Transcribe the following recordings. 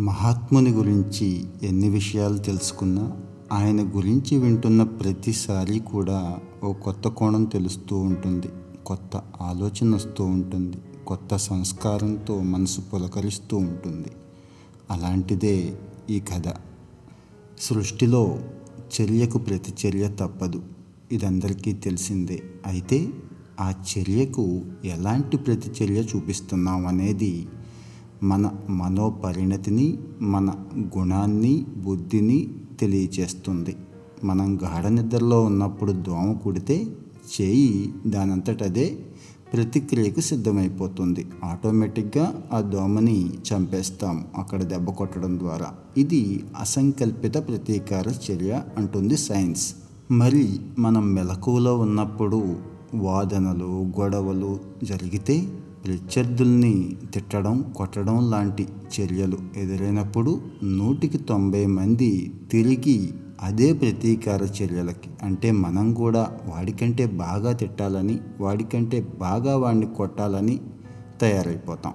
మహాత్ముని గురించి ఎన్ని విషయాలు తెలుసుకున్నా ఆయన గురించి వింటున్న ప్రతిసారి కూడా ఓ కొత్త కోణం తెలుస్తూ ఉంటుంది. కొత్త ఆలోచన వస్తూ ఉంటుంది. కొత్త సంస్కారంతో మనసు పులకరిస్తూ ఉంటుంది. అలాంటిదే ఈ కథ. సృష్టిలో చర్యకు ప్రతిచర్య తప్పదు. ఇదందరికీ తెలిసిందే. అయితే ఆ చర్యకు ఎలాంటి ప్రతిచర్య చూపిస్తున్నాం అనేది మన మనోపరిణతిని మన గుణాన్ని బుద్ధిని తెలియచేస్తుంది. మనం గాఢ నిద్రలో ఉన్నప్పుడు దోమ కుడితే చేయి దానంతటదే ప్రతిక్రియకు సిద్ధమైపోతుంది. ఆటోమేటిక్గా ఆ దోమని చంపేస్తాం అక్కడ దెబ్బ కొట్టడం ద్వారా. ఇది అసంకల్పిత ప్రతీకార చర్య అంటుంది సైన్స్. మరి మనం మెలకువలో ఉన్నప్పుడు వాదనలు గొడవలు జరిగితే ప్రత్యర్థుల్ని తిట్టడం కొట్టడం లాంటి చర్యలు ఎదురైనప్పుడు నూటికి తొంభై మంది తిరిగి అదే ప్రతీకార చర్యలకి. అంటే మనం కూడా వాడికంటే బాగా తిట్టాలని వాడికంటే బాగా వాడిని కొట్టాలని తయారైపోతాం.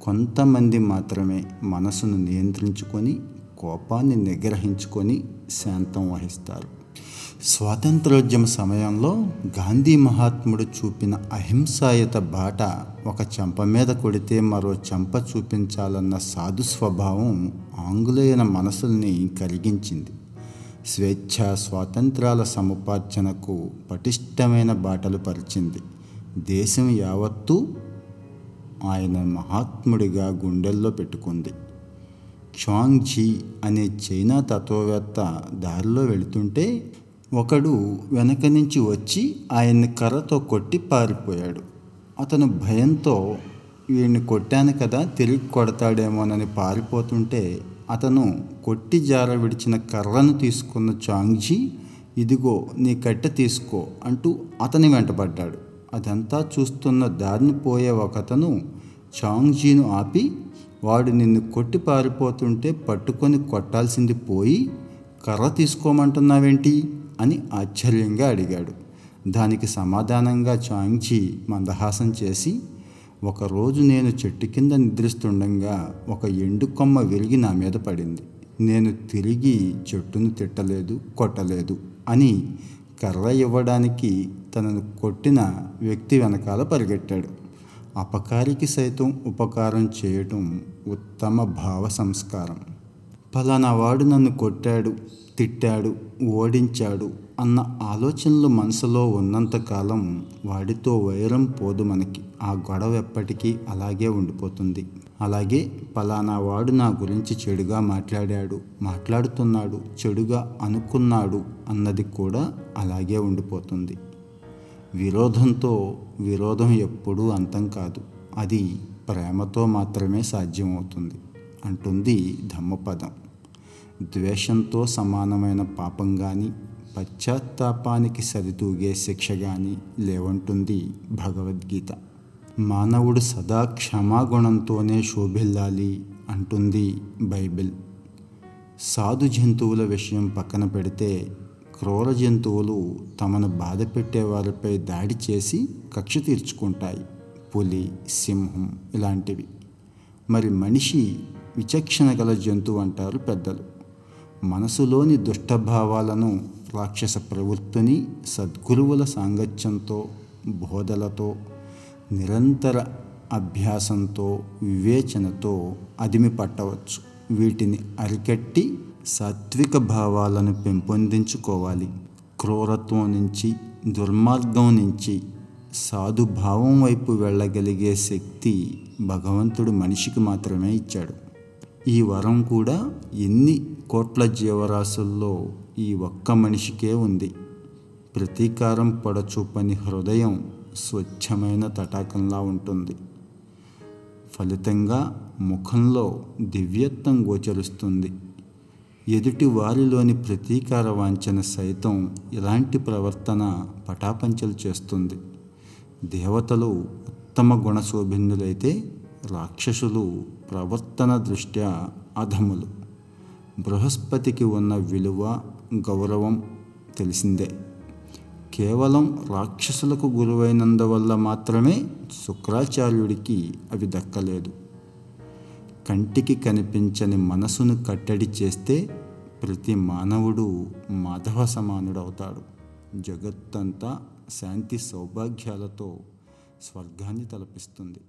కొంతమంది మాత్రమే మనసును నియంత్రించుకొని కోపాన్ని నిగ్రహించుకొని శాంతం వహిస్తారు. స్వాతంత్రోద్యమ సమయంలో గాంధీ మహాత్ముడు చూపిన అహింసాయుత బాట ఒక చెంప మీద కొడితే మరో చెంప చూపించాలన్న సాధు స్వభావం ఆంగ్లేయుల మనసుల్ని కరిగించింది. స్వేచ్ఛ స్వాతంత్రాల సముపార్జనకు పటిష్టమైన బాటలు పరిచింది. దేశం యావత్తూ ఆయన మహాత్ముడిగా గుండెల్లో పెట్టుకుంది. చాంగ్ జీ అనే చైనా తత్వవేత్త దారిలో వెళుతుంటే ఒకడు వెనక నుంచి వచ్చి ఆయన్ని కర్రతో కొట్టి పారిపోయాడు. అతను భయంతో వీడిని కొట్టాను కదా తిరిగి కొడతాడేమోనని పారిపోతుంటే అతను కొట్టి జార విడిచిన కర్రను తీసుకున్న చాంగ్జీ ఇదిగో నీ కట్టె తీసుకో అంటూ అతని వెంటబడ్డాడు అదంతా చూస్తున్న దారిని పోయే ఒకతను చాంగ్జీను ఆపి వాడు నిన్ను కొట్టి పారిపోతుంటే పట్టుకొని కొట్టాల్సింది పోయి కర్ర తీసుకోమంటున్నావేంటి? అని ఆశ్చర్యంగా అడిగాడు. దానికి సమాధానంగా చాంగ్జీ మందహాసం చేసి ఒకరోజు నేను చెట్టు కింద నిద్రిస్తుండగా ఒక ఎండు కొమ్మ విరిగి నా మీద పడింది. నేను తిరిగి చెట్టును తిట్టలేదు కొట్టలేదు అని కర్ర ఇవ్వడానికి తనను కొట్టిన వ్యక్తి వెనకాల పరిగెట్టాడు. అపకారికి సైతం ఉపకారం చేయటం ఉత్తమ భావ సంస్కారం. ఫలానా వాడు నన్ను కొట్టాడు తిట్టాడు ఓడించాడు అన్న ఆలోచనలు మనసులో ఉన్నంతకాలం వాడితో వైరం పోదు మనకి. ఆ గొడవ ఎప్పటికీ అలాగే ఉండిపోతుంది. అలాగే ఫలానా వాడు నా గురించి చెడుగా మాట్లాడాడు మాట్లాడుతున్నాడు చెడుగా అనుకున్నాడు అన్నది కూడా అలాగే ఉండిపోతుంది. విరోధంతో విరోధం ఎప్పుడూ అంతం కాదు. అది ప్రేమతో మాత్రమే సాధ్యమవుతుంది అంటుంది ధమ్మపదం ద్వేషంతో సమానమైన పాపం కానీ పశ్చాత్తాపానికి సరితూగే శిక్ష కానీ లేవంటుంది భగవద్గీత. మానవుడు సదా క్షమాగుణంతోనే శోభిల్లాలి అంటుంది బైబిల్. సాధు జంతువుల విషయం పక్కన పెడితే క్రూర జంతువులు తమను బాధ పెట్టేవారిపై దాడి చేసి కక్ష తీర్చుకుంటాయి. పులి సింహం ఇలాంటివి. మరి మనిషి విచక్షణ గల జంతువు అంటారు పెద్దలు. మనసులోని దుష్టభావాలను రాక్షస ప్రవృత్తిని సద్గురువుల సాంగత్యంతో బోధలతో నిరంతర అభ్యాసంతో వివేచనతో అదిమి పట్టవచ్చు వీటిని అరికట్టి సాత్విక భావాలను పెంపొందించుకోవాలి. క్రూరత్వం నుంచి దుర్మార్గం నుంచి సాధుభావం వైపు వెళ్ళగలిగే శక్తి భగవంతుడు మనిషికి మాత్రమే ఇచ్చాడు. ఈ వరం కూడా ఎన్ని కోట్ల జీవరాశుల్లో ఈ ఒక్క మనిషికే ఉంది. ప్రతీకారం పొడచూపని హృదయం స్వచ్ఛమైన తటాకంలా ఉంటుంది. ఫలితంగా ముఖంలో దివ్యత్వం గోచరిస్తుంది. ఎదుటి వారిలోని ప్రతీకార వాంఛన సైతం ఇలాంటి ప్రవర్తన పటాపంచలు చేస్తుంది. దేవతలు ఉత్తమ గుణశోభిన్నులైతే రాక్షసులు ప్రవర్తన దృష్ట్యా అధములు. బృహస్పతికి ఉన్న విలువ గౌరవం తెలిసిందే. కేవలం రాక్షసులకు గురువైనందువల్ల మాత్రమే శుక్రాచార్యుడికి అవి దక్కలేదు. కంటికి కనిపించని మనసును కట్టడి చేస్తే ప్రతి మానవుడు మాధవ సమానుడవుతాడు జగత్తంతా శాంతి సౌభాగ్యాలతో స్వర్గాన్ని తలపిస్తుంది.